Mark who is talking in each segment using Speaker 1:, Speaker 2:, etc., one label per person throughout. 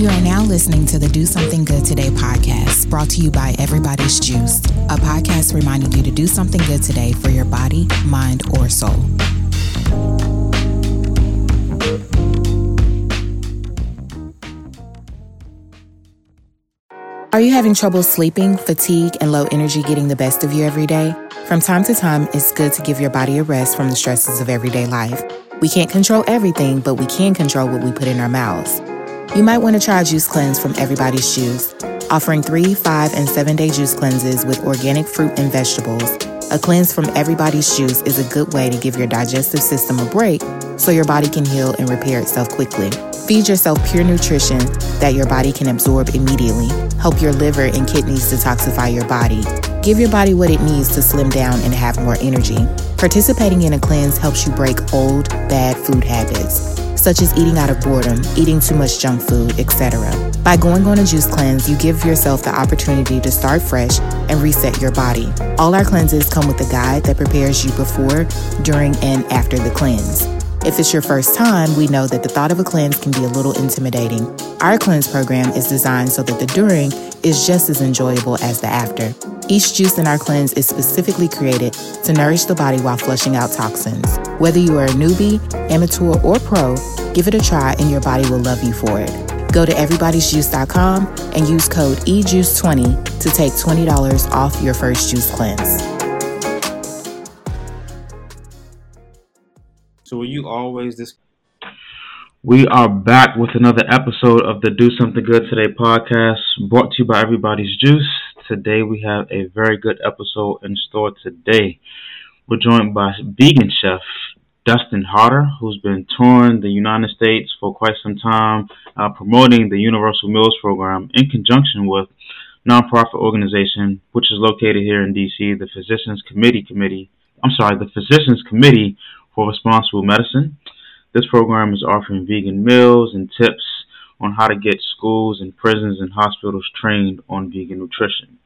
Speaker 1: You are now listening to the Do Something Good Today podcast, brought to you by Everybody's Juice, a podcast reminding you to do something good today for your body, mind, or soul. Are you having trouble sleeping, fatigue, and low energy getting the best of you every day? From time to time, it's good to give your body a rest from the stresses of everyday life. We can't control everything, but we can control what we put in our mouths. You might want to try Juice Cleanse from Everybody's Juice, offering three, five, and seven day juice cleanses with organic fruit and vegetables. A cleanse from Everybody's Juice is a good way to give your digestive system a break so your body can heal and repair itself quickly. Feed yourself pure nutrition that your body can absorb immediately. Help your liver and kidneys detoxify your body. Give your body what it needs to slim down and have more energy. Participating in a cleanse helps you break old, bad food habits such as eating out of boredom, eating too much junk food, etc. By going on a juice cleanse, you give yourself the opportunity to start fresh and reset your body. All our cleanses come with a guide that prepares you before, during, and after the cleanse. If it's your first time, we know that the thought of a cleanse can be a little intimidating. Our cleanse program is designed so that the during is just as enjoyable as the after. Each juice in our cleanse is specifically created to nourish the body while flushing out toxins. Whether you are a newbie, amateur, or pro, give it a try and your body will love you for it. Go to everybody'sjuice.com and use code EJUICE20 to take $20 off your first juice cleanse.
Speaker 2: So were you always this? We are back with another episode of the Do Something Good Today podcast, brought to you by Everybody's Juice. Today we have a very good episode in store today. We're joined by vegan chef Dustin Harder, who's been touring the United States for quite some time, uh, promoting the Universal Meals Program in conjunction with nonprofit organization, which is located here in DC, the Physicians Committee Committee. I'm sorry, the Physicians Committee for Responsible Medicine. This program is offering vegan meals and tips on how to get schools and prisons and hospitals trained on vegan nutrition.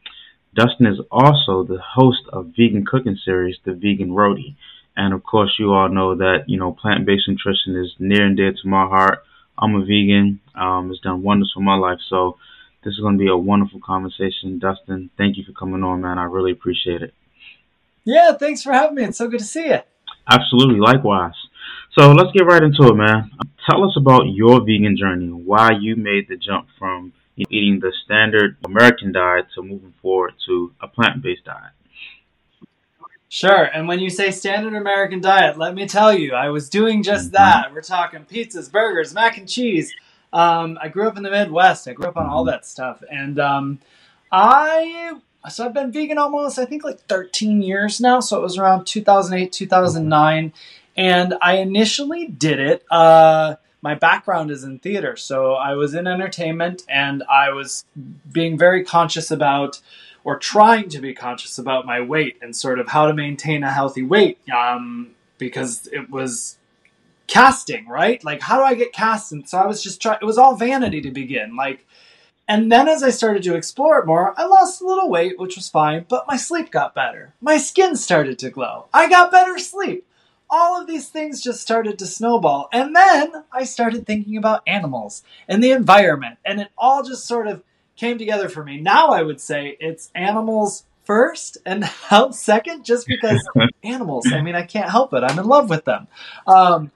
Speaker 2: Dustin is also the host of vegan cooking series, The Vegan Roadie. And of course, you all know that, you know, plant-based nutrition is near and dear to my heart. I'm a vegan. Um, it's done wonders for my life. So this is going to be a wonderful conversation. Dustin, thank you for coming on, man. I really appreciate it.
Speaker 3: Yeah, thanks for having me. It's so good to see you.
Speaker 2: Absolutely, likewise. So let's get right into it, man. Tell us about your vegan journey, why you made the jump from eating the standard American diet to moving forward to a plant based diet.
Speaker 3: Sure. And when you say standard American diet, let me tell you, I was doing just mm-hmm. that. We're talking pizzas, burgers, mac and cheese. Um, I grew up in the Midwest. I grew up on all that stuff. And um, I so I've been vegan almost, I think like 13 years now. So it was around 2008, 2009. And I initially did it. Uh, my background is in theater. So I was in entertainment and I was being very conscious about or trying to be conscious about my weight and sort of how to maintain a healthy weight. Um, because it was casting, right? Like, how do I get cast? And so I was just trying, it was all vanity to begin. Like, and then as I started to explore it more, I lost a little weight, which was fine, but my sleep got better. My skin started to glow. I got better sleep. All of these things just started to snowball. And then I started thinking about animals and the environment, and it all just sort of came together for me. Now I would say it's animals first and health second, just because animals, I mean, I can't help it. I'm in love with them. Um,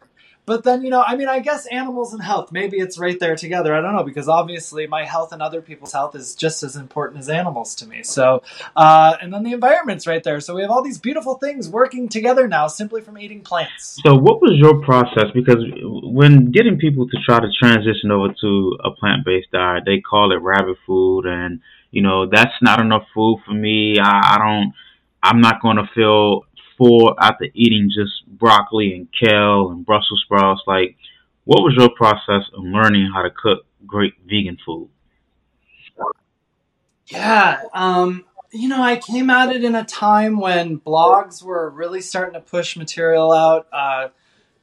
Speaker 3: but then, you know, I mean, I guess animals and health, maybe it's right there together. I don't know, because obviously my health and other people's health is just as important as animals to me. So, uh, and then the environment's right there. So we have all these beautiful things working together now simply from eating plants.
Speaker 2: So, what was your process? Because when getting people to try to transition over to a plant based diet, they call it rabbit food. And, you know, that's not enough food for me. I, I don't, I'm not going to feel full after eating just broccoli and kale and Brussels sprouts? Like, what was your process of learning how to cook great vegan food?
Speaker 3: Yeah, um, you know, I came at it in a time when blogs were really starting to push material out. Uh,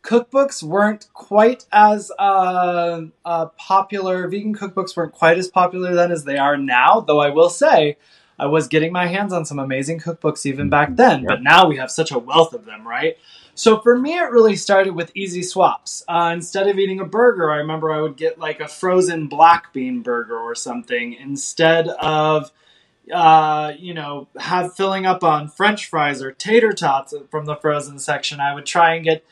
Speaker 3: cookbooks weren't quite as uh, uh, popular. Vegan cookbooks weren't quite as popular then as they are now. Though I will say, I was getting my hands on some amazing cookbooks even back then, but now we have such a wealth of them, right? So for me, it really started with easy swaps. Uh, instead of eating a burger, I remember I would get like a frozen black bean burger or something instead of, uh, you know, have filling up on French fries or tater tots from the frozen section. I would try and get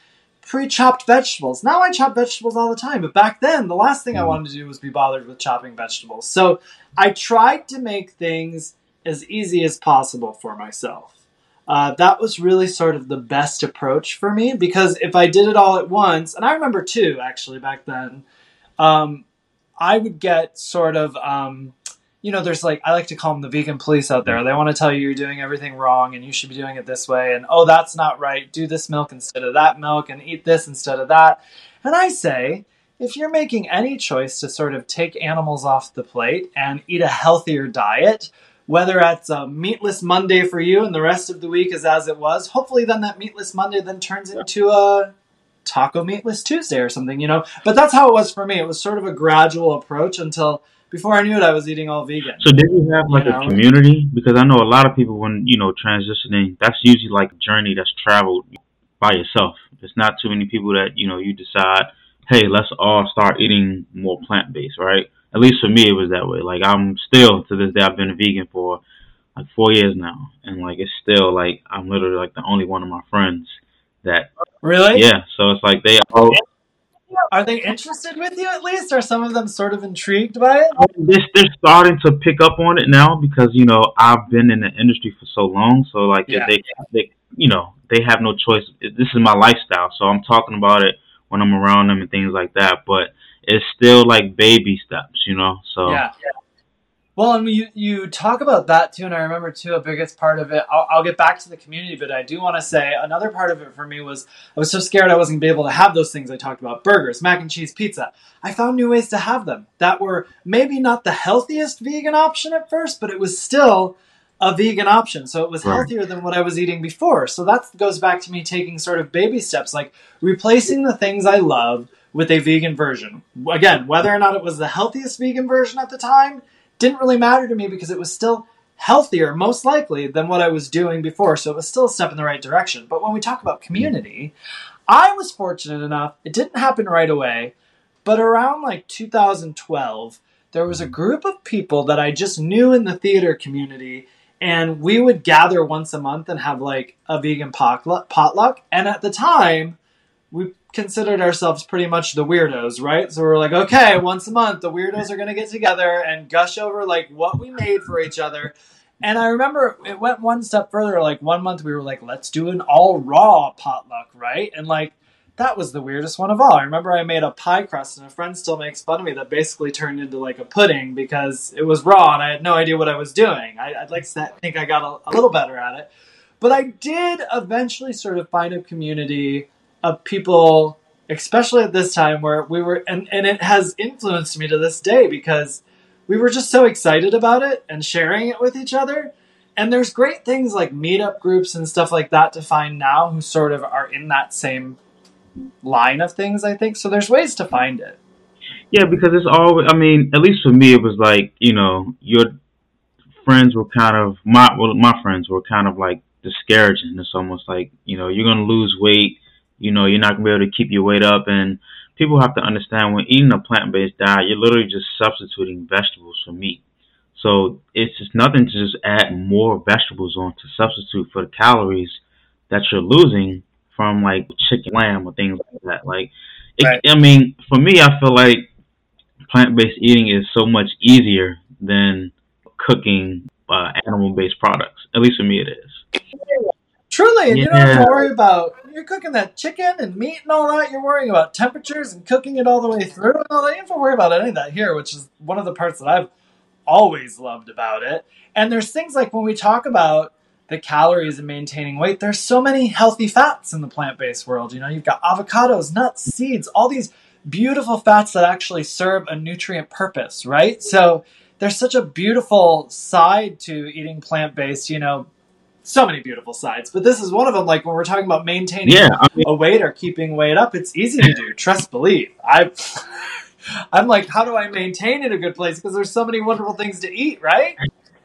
Speaker 3: pre-chopped vegetables. Now I chop vegetables all the time, but back then the last thing I wanted to do was be bothered with chopping vegetables. So I tried to make things as easy as possible for myself. Uh, that was really sort of the best approach for me because if I did it all at once, and I remember too, actually back then, um, I would get sort of, um, you know, there's like I like to call them the vegan police out there. They want to tell you you're doing everything wrong and you should be doing it this way, and oh, that's not right. Do this milk instead of that milk, and eat this instead of that. And I say, if you're making any choice to sort of take animals off the plate and eat a healthier diet, whether that's a meatless Monday for you and the rest of the week is as it was, hopefully then that meatless Monday then turns into a taco meatless Tuesday or something, you know. But that's how it was for me. It was sort of a gradual approach until before I knew it, I was eating all vegan.
Speaker 2: So did you have like you know? a community? Because I know a lot of people when you know transitioning, that's usually like a journey that's traveled by yourself. It's not too many people that you know you decide, hey, let's all start eating more plant based, right? At least for me, it was that way. Like I'm still to this day, I've been a vegan for like four years now, and like it's still like I'm literally like the only one of my friends that
Speaker 3: really,
Speaker 2: yeah. So it's like they all.
Speaker 3: Are they interested with you at least? Are some of them sort of intrigued by it?
Speaker 2: They're, they're starting to pick up on it now because you know I've been in the industry for so long. So like yeah. they, they, you know, they have no choice. This is my lifestyle, so I'm talking about it when I'm around them and things like that. But it's still like baby steps, you know. So
Speaker 3: yeah. Well, and you you talk about that too, and I remember too a biggest part of it. I'll, I'll get back to the community, but I do want to say another part of it for me was I was so scared I wasn't gonna be able to have those things I talked about: burgers, mac and cheese, pizza. I found new ways to have them that were maybe not the healthiest vegan option at first, but it was still a vegan option. So it was right. healthier than what I was eating before. So that goes back to me taking sort of baby steps, like replacing the things I love with a vegan version. Again, whether or not it was the healthiest vegan version at the time didn't really matter to me because it was still healthier, most likely, than what I was doing before. So it was still a step in the right direction. But when we talk about community, I was fortunate enough, it didn't happen right away, but around like 2012, there was a group of people that I just knew in the theater community and we would gather once a month and have like a vegan potluck. And at the time, we considered ourselves pretty much the weirdos, right? So we're like, okay, once a month, the weirdos are going to get together and gush over like what we made for each other. And I remember it went one step further. Like one month, we were like, let's do an all raw potluck, right? And like, that was the weirdest one of all. I remember I made a pie crust, and a friend still makes fun of me that basically turned into like a pudding because it was raw and I had no idea what I was doing. I, would like to think I got a, a little better at it. But I did eventually sort of find a community of people, especially at this time where we were, and, and it has influenced me to this day because we were just so excited about it and sharing it with each other. And there's great things like meetup groups and stuff like that to find now who sort of are in that same line of things, I think. So there's ways to find it.
Speaker 2: Yeah, because it's all, I mean, at least for me, it was like, you know, your friends were kind of, my, well, my friends were kind of like discouraging. It's almost like, you know, you're going to lose weight you know, you're not gonna be able to keep your weight up. And people have to understand when eating a plant-based diet, you're literally just substituting vegetables for meat. So it's just nothing to just add more vegetables on to substitute for the calories that you're losing from like chicken, lamb, or things like that. Like, it, right. I mean, for me, I feel like plant-based eating is so much easier than cooking uh, animal-based products. At least for me, it is.
Speaker 3: Truly, and yeah. you don't have to worry about you're cooking that chicken and meat and all that. You're worrying about temperatures and cooking it all the way through and all that. You don't have to worry about any of that here, which is one of the parts that I've always loved about it. And there's things like when we talk about the calories and maintaining weight, there's so many healthy fats in the plant-based world. You know, you've got avocados, nuts, seeds, all these beautiful fats that actually serve a nutrient purpose, right? So there's such a beautiful side to eating plant-based, you know, so many beautiful sides, but this is one of them. Like when we're talking about maintaining yeah, I mean, a weight or keeping weight up, it's easy to do. Trust, believe. I, I'm like, how do I maintain in a good place? Because there's so many wonderful things to eat, right?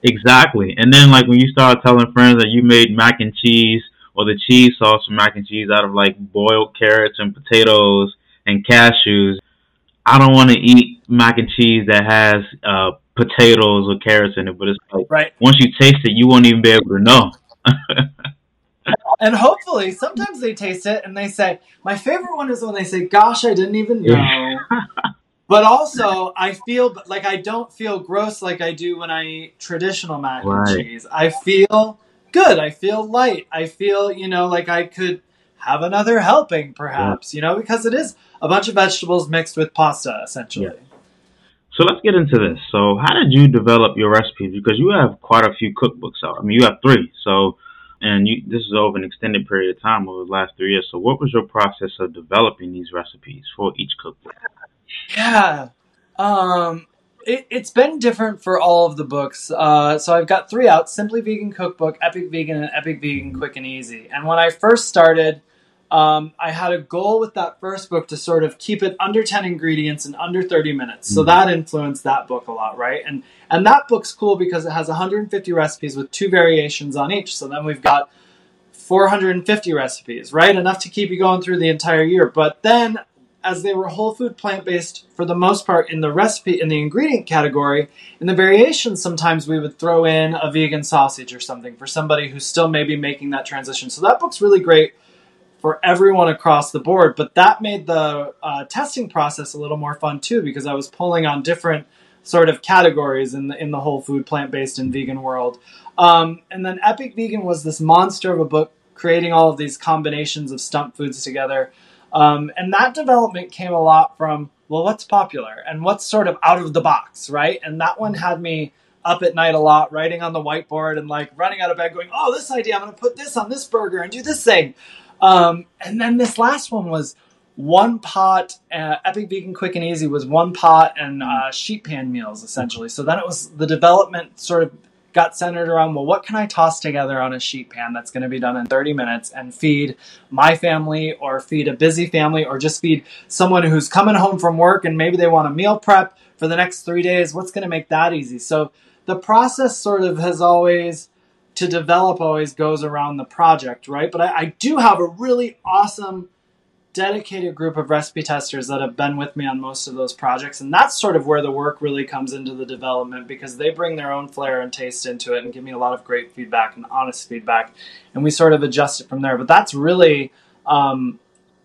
Speaker 2: Exactly. And then like when you start telling friends that you made mac and cheese or the cheese sauce for mac and cheese out of like boiled carrots and potatoes and cashews. I don't want to eat mac and cheese that has uh, potatoes or carrots in it, but it's like
Speaker 3: right.
Speaker 2: once you taste it, you won't even be able to know.
Speaker 3: and hopefully, sometimes they taste it and they say, "My favorite one is when they say, "Gosh, I didn't even know." but also, I feel like I don't feel gross like I do when I eat traditional mac
Speaker 2: Right.
Speaker 3: and cheese. I feel good. I feel light. I feel, you know, like I could have another helping, perhaps. You know, because it is a bunch of vegetables mixed with pasta, essentially.
Speaker 2: So let's get into this. So how did you develop your recipes? Because you have quite a few cookbooks out. I mean, you have three. So, and you this is over an extended period of time over the last three years. So what was your process of developing these recipes for each cookbook?
Speaker 3: Yeah. Um, it, it's been different for all of the books. Uh, so I've got three out Simply Vegan Cookbook, Epic Vegan, and Epic Vegan Quick and Easy. And when I first started, um, I had a goal with that first book to sort of keep it under 10 ingredients in under 30 minutes. So
Speaker 2: Mhm.
Speaker 3: that influenced that book a lot, right? And and that book's cool because it has 150 recipes with two variations on each. So then we've got 450 recipes, right? Enough to keep you going through the entire year. But then as they were whole food plant based for the most part in the recipe in the ingredient category in the variations sometimes we would throw in a vegan sausage or something for somebody who's still maybe making that transition so that book's really great for everyone across the board but that made the uh, testing process a little more fun too because i was pulling on different sort of categories in the in the whole food plant based and vegan world um, and then epic vegan was this monster of a book creating all of these combinations of stump foods together um, and that development came a lot from, well, what's popular and what's sort of out of the box, right? And that one had me up at night a lot, writing on the whiteboard and like running out of bed going, oh, this idea, I'm going to put this on this burger and do this thing. Um, and then this last one was one pot, uh, Epic Vegan Quick and Easy was one pot and uh, sheet pan meals essentially. So then it was the development sort of got centered around well what can i toss together on a sheet pan that's going to be done in 30 minutes and feed my family or feed a busy family or just feed someone who's coming home from work and maybe they want a meal prep for the next three days what's going to make that easy so the process sort of has always to develop always goes around the project right? But i, I do have a really awesome dedicated group of recipe testers that have been with me on most of those projects and that's sort of where the work really comes into the development because they bring their own flair and taste into it and give me a lot of great feedback and honest feedback and we sort of adjust it from there. But that's really um,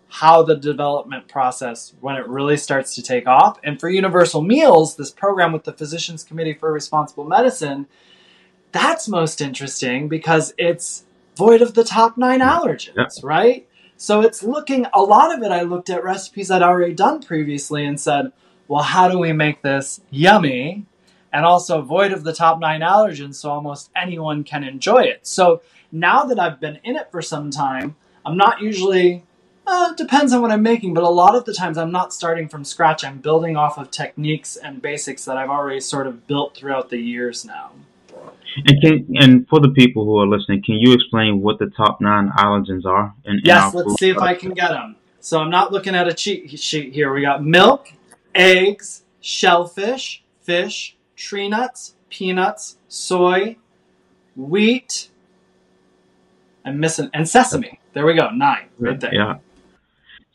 Speaker 3: how the development process when it really starts to take off. And for universal meals this program with the physicians committee for responsible medicine that's most interesting because it's void of the top nine allergens
Speaker 2: Yep.
Speaker 3: right so it's looking, a lot of it, I looked at recipes I'd already done previously and said, well, how do we make this yummy and also void of the top nine allergens so almost anyone can enjoy it? So now that I've been in it for some time, I'm not usually, uh, depends on what I'm making, but a lot of the times I'm not starting from scratch. I'm building off of techniques and basics that I've already sort of built throughout the years now.
Speaker 2: And can and for the people who are listening, can you explain what the top nine allergens are? In, in
Speaker 3: Yes,
Speaker 2: our
Speaker 3: let's
Speaker 2: food
Speaker 3: see if I can get them. So I'm not looking at a cheat sheet here. We got milk, eggs, shellfish, fish, tree nuts, peanuts, soy, wheat. I'm missing and sesame. There we go, nine right there.
Speaker 2: Yeah.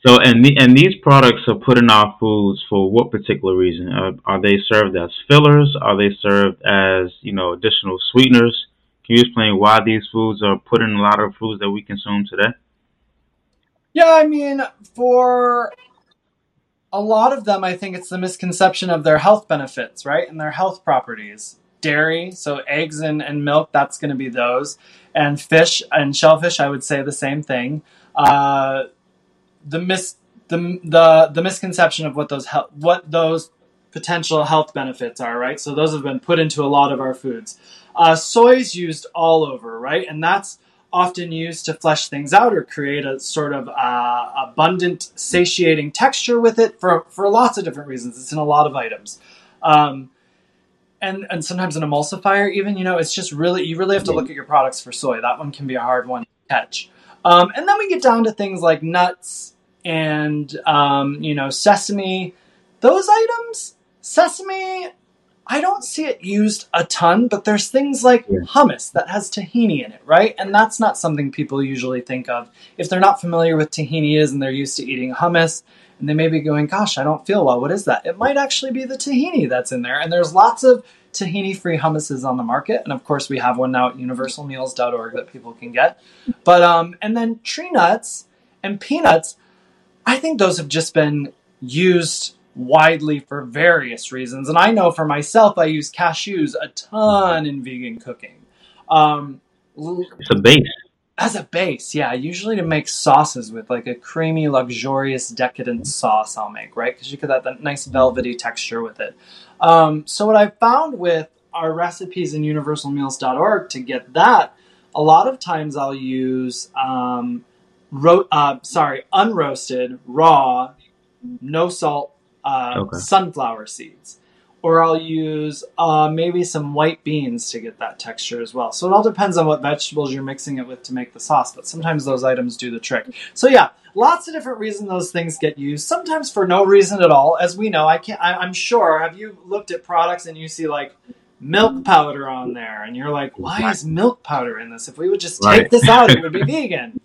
Speaker 2: So and the, and these products are put in our foods for what particular reason? Are, are they served as fillers? Are they served as you know additional sweeteners? Can you explain why these foods are put in a lot of foods that we consume today?
Speaker 3: Yeah, I mean, for a lot of them, I think it's the misconception of their health benefits, right? And their health properties. Dairy, so eggs and, and milk, that's going to be those. And fish and shellfish, I would say the same thing. Uh, the mis the, the the misconception of what those hel- what those potential health benefits are, right? So those have been put into a lot of our foods. Uh, is used all over, right? And that's often used to flesh things out or create a sort of uh, abundant, satiating texture with it for, for lots of different reasons. It's in a lot of items. Um, and, and sometimes an emulsifier, even, you know, it's just really, you really have to look at your products for soy. That one can be a hard one to catch. Um, and then we get down to things like nuts and, um, you know, sesame. Those items, sesame, I don't see it used a ton, but there's things like
Speaker 2: Yeah.
Speaker 3: hummus that has tahini in it, right? And that's not something people usually think of. If they're not familiar with tahini is and they're used to eating hummus, and they may be going, gosh, I don't feel well. What is that? It might actually be the tahini that's in there. And there's lots of tahini free hummuses on the market. And of course, we have one now at universalmeals.org that people can get. But, um, and then tree nuts and peanuts, I think those have just been used widely for various reasons. And I know for myself, I use cashews a ton in vegan cooking. Um,
Speaker 2: It's a base.
Speaker 3: as a base, yeah, usually to make sauces with like a creamy, luxurious, decadent sauce I'll make, right? Because you get that, that nice velvety texture with it. Um, so what I found with our recipes in universalmeals.org to get that, a lot of times I'll use um, ro- uh, sorry, unroasted, raw, no salt uh,
Speaker 2: Okay.
Speaker 3: sunflower seeds. Or I'll use uh, maybe some white beans to get that texture as well. So it all depends on what vegetables you're mixing it with to make the sauce, but sometimes those items do the trick. So yeah, lots of different reasons those things get used. Sometimes for no reason at all, as we know. I can't. I, I'm sure. Have you looked at products and you see like milk powder on there, and you're like, why is milk powder in this? If we would just take
Speaker 2: Right.
Speaker 3: this out, it would be vegan.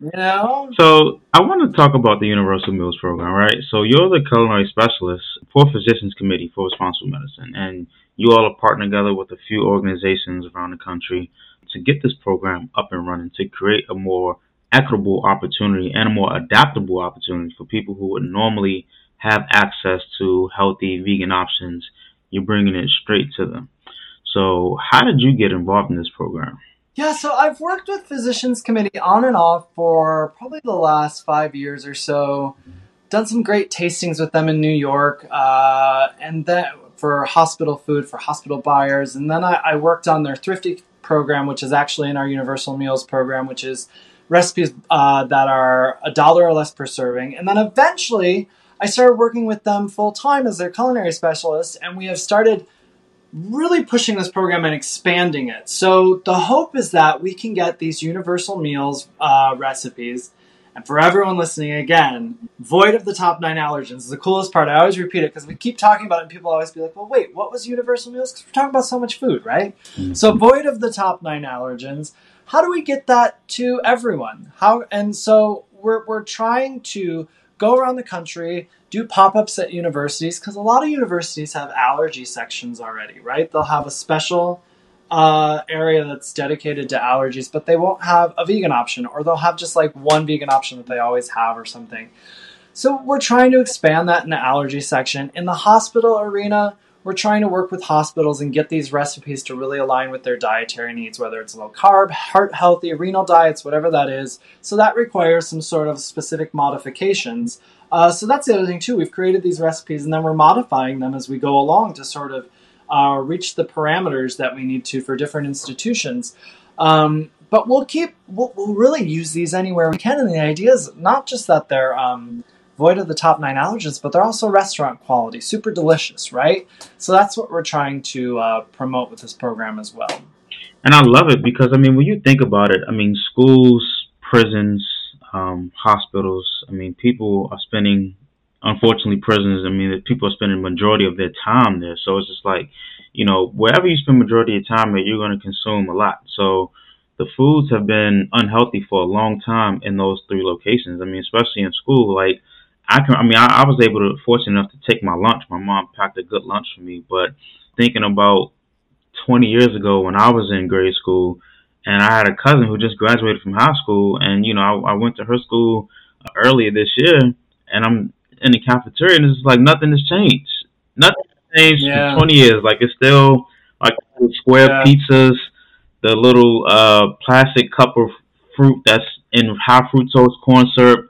Speaker 3: Know?
Speaker 2: So I want to talk about the Universal Meals Program, right? So you're the culinary specialist for Physicians Committee for Responsible Medicine, and you all are partnering together with a few organizations around the country to get this program up and running to create a more equitable opportunity and a more adaptable opportunity for people who would normally have access to healthy vegan options. You're bringing it straight to them. So how did you get involved in this program?
Speaker 3: Yeah, so I've worked with Physicians Committee on and off for probably the last five years or so. Done some great tastings with them in New York, uh, and then for hospital food for hospital buyers. And then I, I worked on their Thrifty program, which is actually in our Universal Meals program, which is recipes uh, that are a dollar or less per serving. And then eventually, I started working with them full time as their culinary specialist, and we have started really pushing this program and expanding it. So the hope is that we can get these universal meals uh, recipes. And for everyone listening, again, void of the top nine allergens is the coolest part. I always repeat it because we keep talking about it, and people always be like, "Well, wait, what was universal meals?" Because we're talking about so much food, right? So void of the top nine allergens. How do we get that to everyone? How and so we're we're trying to go around the country, do pop-ups at universities because a lot of universities have allergy sections already, right? They'll have a special uh, area that's dedicated to allergies, but they won't have a vegan option, or they'll have just like one vegan option that they always have, or something. So we're trying to expand that in the allergy section. In the hospital arena, we're trying to work with hospitals and get these recipes to really align with their dietary needs, whether it's low carb, heart healthy, renal diets, whatever that is. So that requires some sort of specific modifications. Uh, so that's the other thing too. We've created these recipes and then we're modifying them as we go along to sort of uh, reach the parameters that we need to for different institutions. Um, but we'll keep we'll, we'll really use these anywhere we can. And the idea is not just that they're um, void of the top nine allergens, but they're also restaurant quality, super delicious, right? So that's what we're trying to uh, promote with this program as well.
Speaker 2: And I love it because I mean, when you think about it, I mean, schools, prisons, um, hospitals. I mean, people are spending, unfortunately, prisons. I mean, people are spending majority of their time there. So it's just like, you know, wherever you spend majority of your time, you're going to consume a lot. So the foods have been unhealthy for a long time in those three locations. I mean, especially in school, like. I can. I mean, I, I was able to fortunate enough to take my lunch. My mom packed a good lunch for me. But thinking about 20 years ago when I was in grade school, and I had a cousin who just graduated from high school, and you know I, I went to her school earlier this year, and I'm in the cafeteria, and it's like nothing has changed. Nothing has changed
Speaker 3: Yeah.
Speaker 2: for 20 years. Like it's still like square
Speaker 3: Yeah.
Speaker 2: pizzas, the little uh plastic cup of fruit that's in high fructose corn syrup,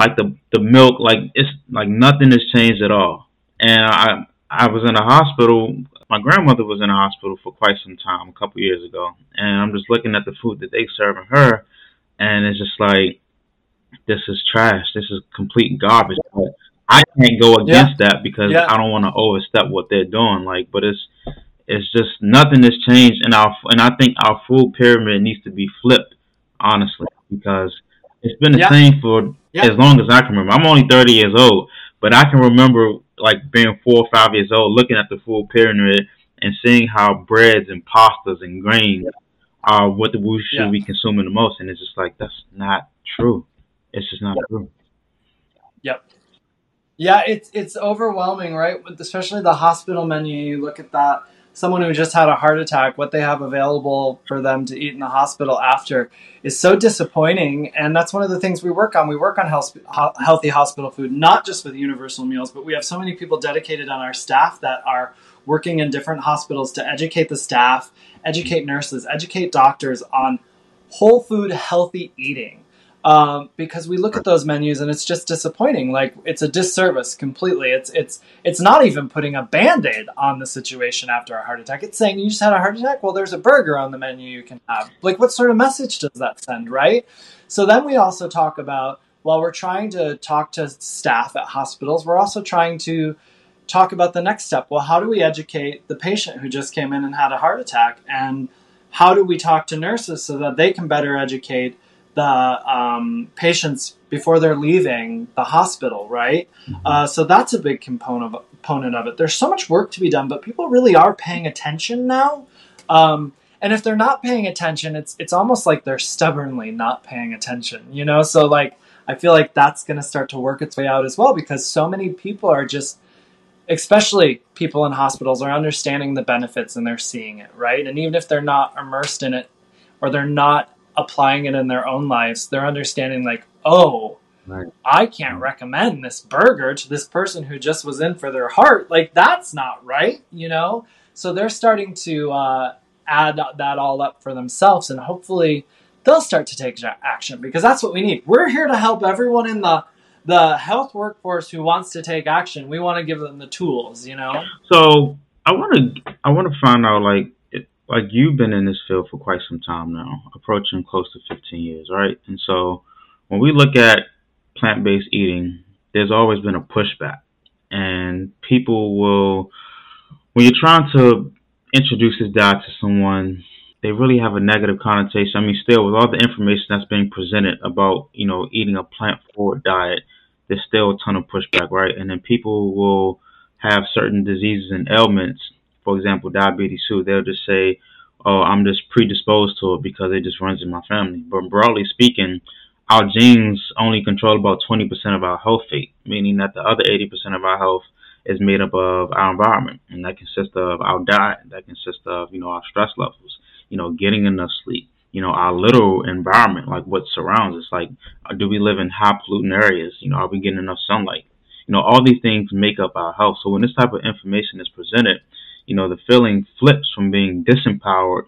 Speaker 2: like the the milk, like it's like nothing has changed at all. And I I was in a hospital. My grandmother was in a hospital for quite some time, a couple years ago, and I'm just looking at the food that they serving her, and it's just like this is trash. This is complete garbage. But I can't go against that because
Speaker 3: Yeah.
Speaker 2: I don't want to overstep what they're doing. Like, but it's it's just nothing has changed, and our and I think our food pyramid needs to be flipped, honestly, because it's been the
Speaker 3: Yeah.
Speaker 2: same for
Speaker 3: Yeah.
Speaker 2: as long as I can remember. I'm only 30 years old, but I can remember like being four or five years old, looking at the food pyramid and seeing how breads and pastas and grains are what we should yeah. be consuming the most, and it's just like that's not true. It's just not true.
Speaker 3: Yep. Yeah, it's it's overwhelming, right? Especially the hospital menu. You look at that someone who just had a heart attack, what they have available for them to eat in the hospital after is so disappointing. And that's one of the things we work on. We work on health, healthy hospital food, not just with universal meals, but we have so many people dedicated on our staff that are working in different hospitals to educate the staff, educate nurses, educate doctors on whole food, healthy eating um, because we look at those menus and it's just disappointing. Like it's a disservice completely. It's it's it's not even putting a band-aid on the situation after a heart attack. It's saying you just had a heart attack. Well, there's a burger on the menu you can have. Like what sort of message does that send, right? So then we also talk about while we're trying to talk to staff at hospitals, we're also trying to talk about the next step. Well, how do we educate the patient who just came in and had a heart attack and how do we talk to nurses so that they can better educate the um, patients before they're leaving the hospital, right? Mm-hmm. Uh, so that's a big component of, component of it. There's so much work to be done, but people really are paying attention now. Um, and if they're not paying attention, it's it's almost like they're stubbornly not paying attention, you know. So like I feel like that's going to start to work its way out as well because so many people are just especially people in hospitals are understanding the benefits and they're seeing it, right? And even if they're not immersed in it or they're not applying it in their own lives, they're understanding like, oh, right. I can't recommend this burger to this person who just was in for their heart. Like that's not right, you know. So they're starting to uh, add that all up for themselves, and hopefully they'll start to take action because that's what we need. We're here to help everyone in the the health workforce who wants to take action. We want to give them the tools, you know.
Speaker 2: So I want to I want to find out like like you've been in this field for quite some time now, approaching close to 15 years, right? And so when we look at plant based eating, there's always been a pushback. And people will, when you're trying to introduce this diet to someone, they really have a negative connotation. I mean, still, with all the information that's being presented about, you know, eating a plant forward diet, there's still a ton of pushback, right? And then people will have certain diseases and ailments for example, diabetes too, they'll just say, "Oh, I'm just predisposed to it because it just runs in my family." But broadly speaking, our genes only control about 20% of our health fate, meaning that the other 80% of our health is made up of our environment, and that consists of our diet, that consists of you know our stress levels, you know, getting enough sleep, you know, our little environment, like what surrounds us. Like, uh, do we live in high pollutant areas? You know, are we getting enough sunlight? You know, all these things make up our health. So when this type of information is presented, you know, the feeling flips from being disempowered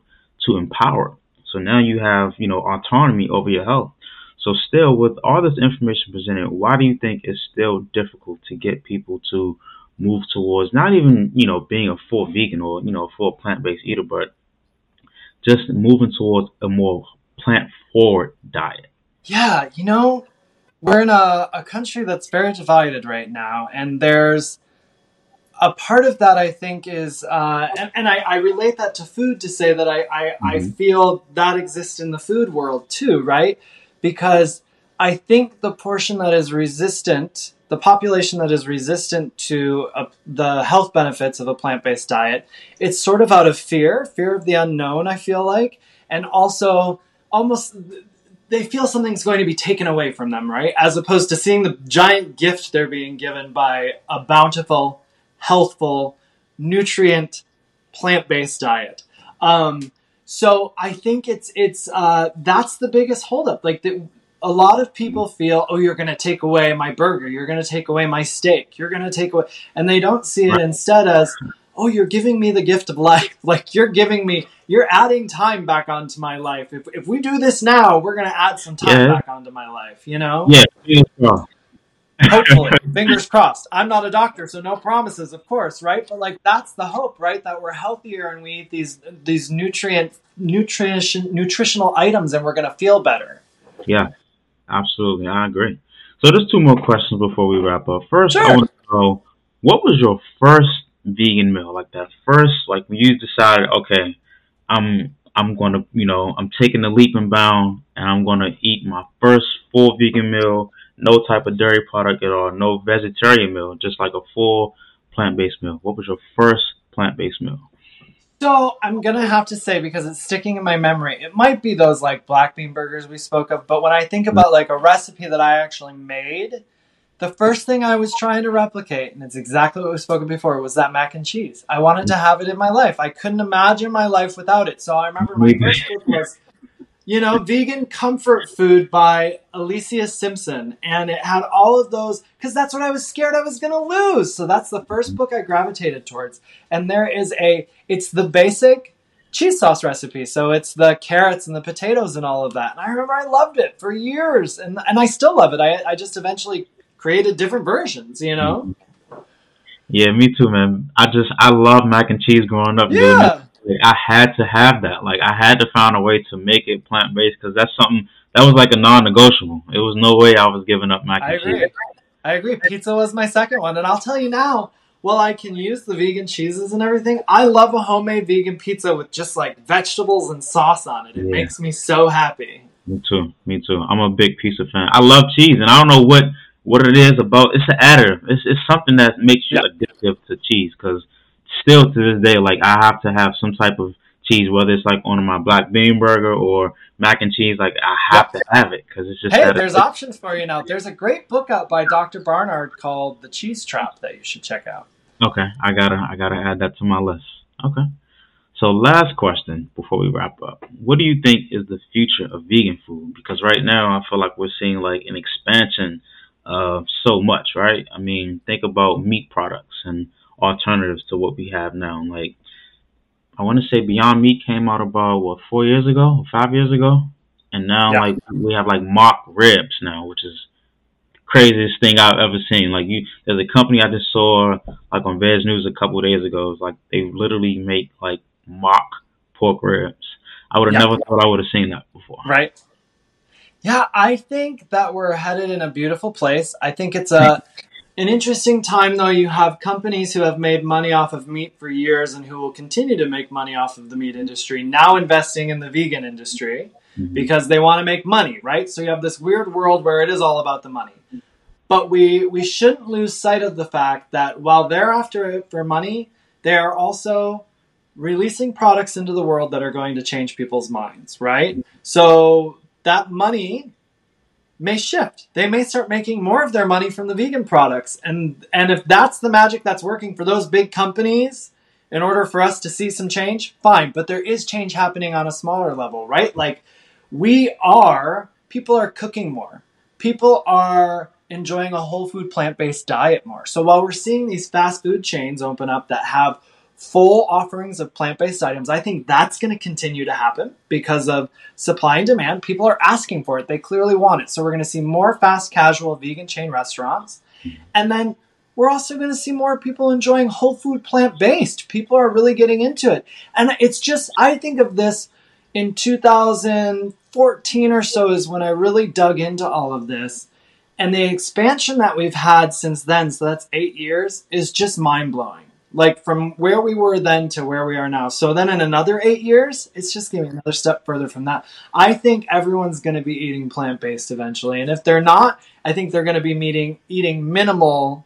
Speaker 2: to empowered. So now you have, you know, autonomy over your health. So still, with all this information presented, why do you think it's still difficult to get people to move towards not even, you know, being a full vegan or, you know, a full plant-based eater, but just moving towards a more plant-forward diet?
Speaker 3: Yeah, you know, we're in a, a country that's very divided right now, and there's a part of that I think is, uh, and, and I, I, relate that to food to say that I, I, mm-hmm. I, feel that exists in the food world too, right? Because I think the portion that is resistant, the population that is resistant to a, the health benefits of a plant based diet, it's sort of out of fear, fear of the unknown, I feel like, and also almost they feel something's going to be taken away from them, right? As opposed to seeing the giant gift they're being given by a bountiful healthful, nutrient, plant-based diet. Um, so I think it's it's uh, that's the biggest holdup. Like the, a lot of people feel, oh, you're going to take away my burger, you're going to take away my steak, you're going to take away, and they don't see it instead as, oh, you're giving me the gift of life. Like you're giving me, you're adding time back onto my life. If if we do this now, we're going to add some time yeah. back onto my life. You know?
Speaker 2: Yeah.
Speaker 3: Hopefully, fingers crossed. I'm not a doctor, so no promises, of course, right? But like that's the hope, right? That we're healthier and we eat these these nutrient nutrition nutritional items, and we're going to feel better.
Speaker 2: Yeah, absolutely, I agree. So there's two more questions before we wrap up. First, sure. I want to know what was your first vegan meal? Like that first, like when you decided, okay, I'm I'm going to, you know, I'm taking the leap and bound, and I'm going to eat my first full vegan meal no type of dairy product at all, no vegetarian meal, just like a full plant based meal. What was your first plant based meal?
Speaker 3: So I'm gonna have to say because it's sticking in my memory, it might be those like black bean burgers we spoke of. But when I think about like a recipe that I actually made, the first thing I was trying to replicate, and it's exactly what we spoke of before, was that mac and cheese. I wanted to have it in my life. I couldn't imagine my life without it. So I remember my first book was you know, vegan comfort food by Alicia Simpson. And it had all of those, because that's what I was scared I was going to lose. So that's the first book I gravitated towards. And there is a, it's the basic cheese sauce recipe. So it's the carrots and the potatoes and all of that. And I remember I loved it for years. And, and I still love it. I, I just eventually created different versions, you know?
Speaker 2: Yeah, me too, man. I just, I love mac and cheese growing up.
Speaker 3: Yeah.
Speaker 2: I had to have that. Like I had to find a way to make it plant based because that's something that was like a non negotiable. It was no way I was giving up mac and
Speaker 3: I agree.
Speaker 2: cheese.
Speaker 3: I agree. Pizza was my second one, and I'll tell you now. Well, I can use the vegan cheeses and everything, I love a homemade vegan pizza with just like vegetables and sauce on it. It
Speaker 2: Yeah.
Speaker 3: makes me so happy.
Speaker 2: Me too. Me too. I'm a big pizza fan. I love cheese, and I don't know what what it is about. It's an additive. It's it's something that makes you
Speaker 3: Yeah.
Speaker 2: addictive to cheese. Because still to this day, like I have to have some type of cheese, whether it's like on my black bean burger or mac and cheese. Like I have to have it because it's just.
Speaker 3: Hey, there's options for you now. There's a great book out by Dr. Barnard called The Cheese Trap that you should check out.
Speaker 2: Okay, I gotta I gotta add that to my list. Okay. So last question before we wrap up. What do you think is the future of vegan food? Because right now I feel like we're seeing like an expansion of so much, right? I mean, think about meat products and alternatives to what we have now. Like I want to say Beyond Meat came out about what four years ago, five years ago, and now
Speaker 3: Yeah.
Speaker 2: like we have like mock ribs now, which is craziest thing I've ever seen. Like you, there's a company I just saw like on Veg News a couple of days ago. It's like they literally make like mock pork ribs. I would have
Speaker 3: Yeah.
Speaker 2: never thought I would have seen that before.
Speaker 3: Right. Yeah, I think that we're headed in a beautiful place. I think it's a an interesting time though. You have companies who have made money off of meat for years and who will continue to make money off of the meat industry now investing in the vegan industry
Speaker 2: Mhm.
Speaker 3: because they want to make money, right? So you have this weird world where it is all about the money. But we we shouldn't lose sight of the fact that while they're after it for money, they are also releasing products into the world that are going to change people's minds, right? So that money may shift. They may start making more of their money from the vegan products. And and if that's the magic that's working for those big companies in order for us to see some change, fine, but there is change happening on a smaller level, right? Like we are people are cooking more. People are enjoying a whole food plant-based diet more. So while we're seeing these fast food chains open up that have full offerings of plant-based items, I think that's going to continue to happen because of supply and demand. People are asking for it. They clearly want it. So we're going to see more fast casual vegan chain restaurants. Mm-hmm. And then we're also going to see more people enjoying whole food plant based. People are really getting into it. And it's just, I think of this in 2014 or so is when I really dug into all of this. And the expansion that we've had since then, so that's eight years, is just mind blowing. Like from where we were then to where we are now. So then in another eight years, it's just getting another step further from that. I think everyone's going to be eating plant based eventually. And if they're not, I think they're going to be meeting, eating minimal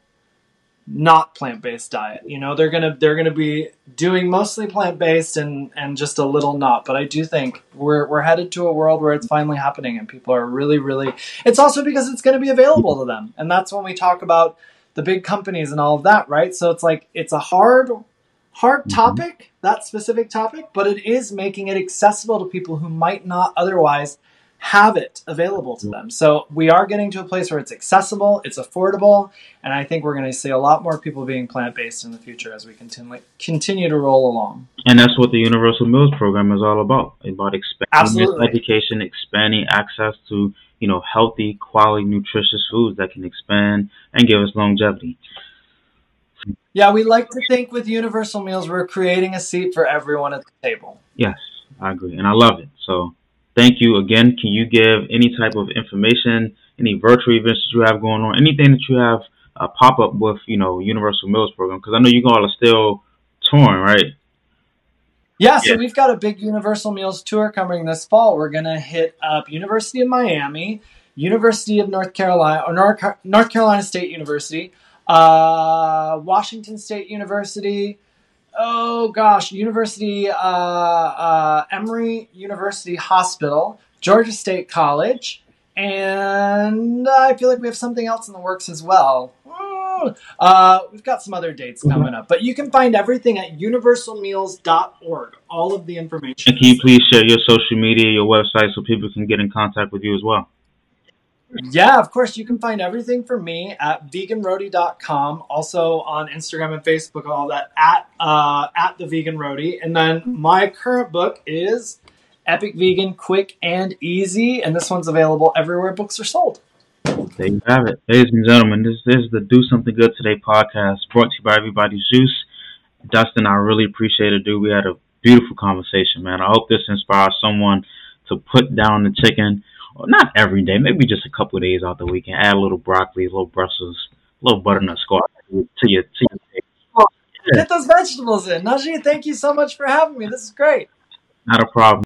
Speaker 3: not plant-based diet. You know, they're gonna they're gonna be doing mostly plant-based and and just a little not. But I do think we're we're headed to a world where it's finally happening and people are really really. It's also because it's going to be available to them, and that's when we talk about the big companies and all of that, right? So it's like it's a hard hard
Speaker 2: Mhm.
Speaker 3: topic that specific topic, but it is making it accessible to people who might not otherwise have it available to them. So we are getting to a place where it's accessible, it's affordable, and I think we're going to see a lot more people being plant-based in the future as we continue continue to roll along.
Speaker 2: And that's what the Universal Meals Program is all about. About expanding education, expanding access to you know healthy, quality, nutritious foods that can expand and give us longevity.
Speaker 3: Yeah, we like to think with Universal Meals we're creating a seat for everyone at the table.
Speaker 2: Yes, I agree, and I love it. So, thank you again. Can you give any type of information, any virtual events that you have going on, anything that you have uh, pop up with, you know, Universal Meals Program? Because I know you all are still touring, right?
Speaker 3: Yeah, so
Speaker 2: Yeah.
Speaker 3: we've got a big Universal Meals tour coming this fall. We're going to hit up University of Miami, University of North Carolina, or North, North Carolina State University, uh, Washington State University, oh gosh, University, uh, uh, Emory University Hospital, Georgia State College, and I feel like we have something else in the works as well. Uh, we've got some other dates coming up, but you can find everything at universalmeals.org. All of the information.
Speaker 2: And can you please share your social media, your website, so people can get in contact with you as well?
Speaker 3: Yeah, of course. You can find everything from me at veganroadie.com. Also on Instagram and Facebook, all that at uh, at the vegan roadie. And then my current book is Epic Vegan, Quick and Easy, and this one's available everywhere books are sold.
Speaker 2: There you have it, ladies and gentlemen. This, this is the Do Something Good Today podcast, brought to you by Everybody's Juice. Dustin, I really appreciate it, dude. We had a beautiful conversation, man. I hope this inspires someone to put down the chicken not every day, maybe just a couple of days out the weekend. Add a little broccoli, a little Brussels, a little butternut squash to your to your.
Speaker 3: Get those vegetables in, Najee. Thank you so much for having me. This is great.
Speaker 2: Not a problem.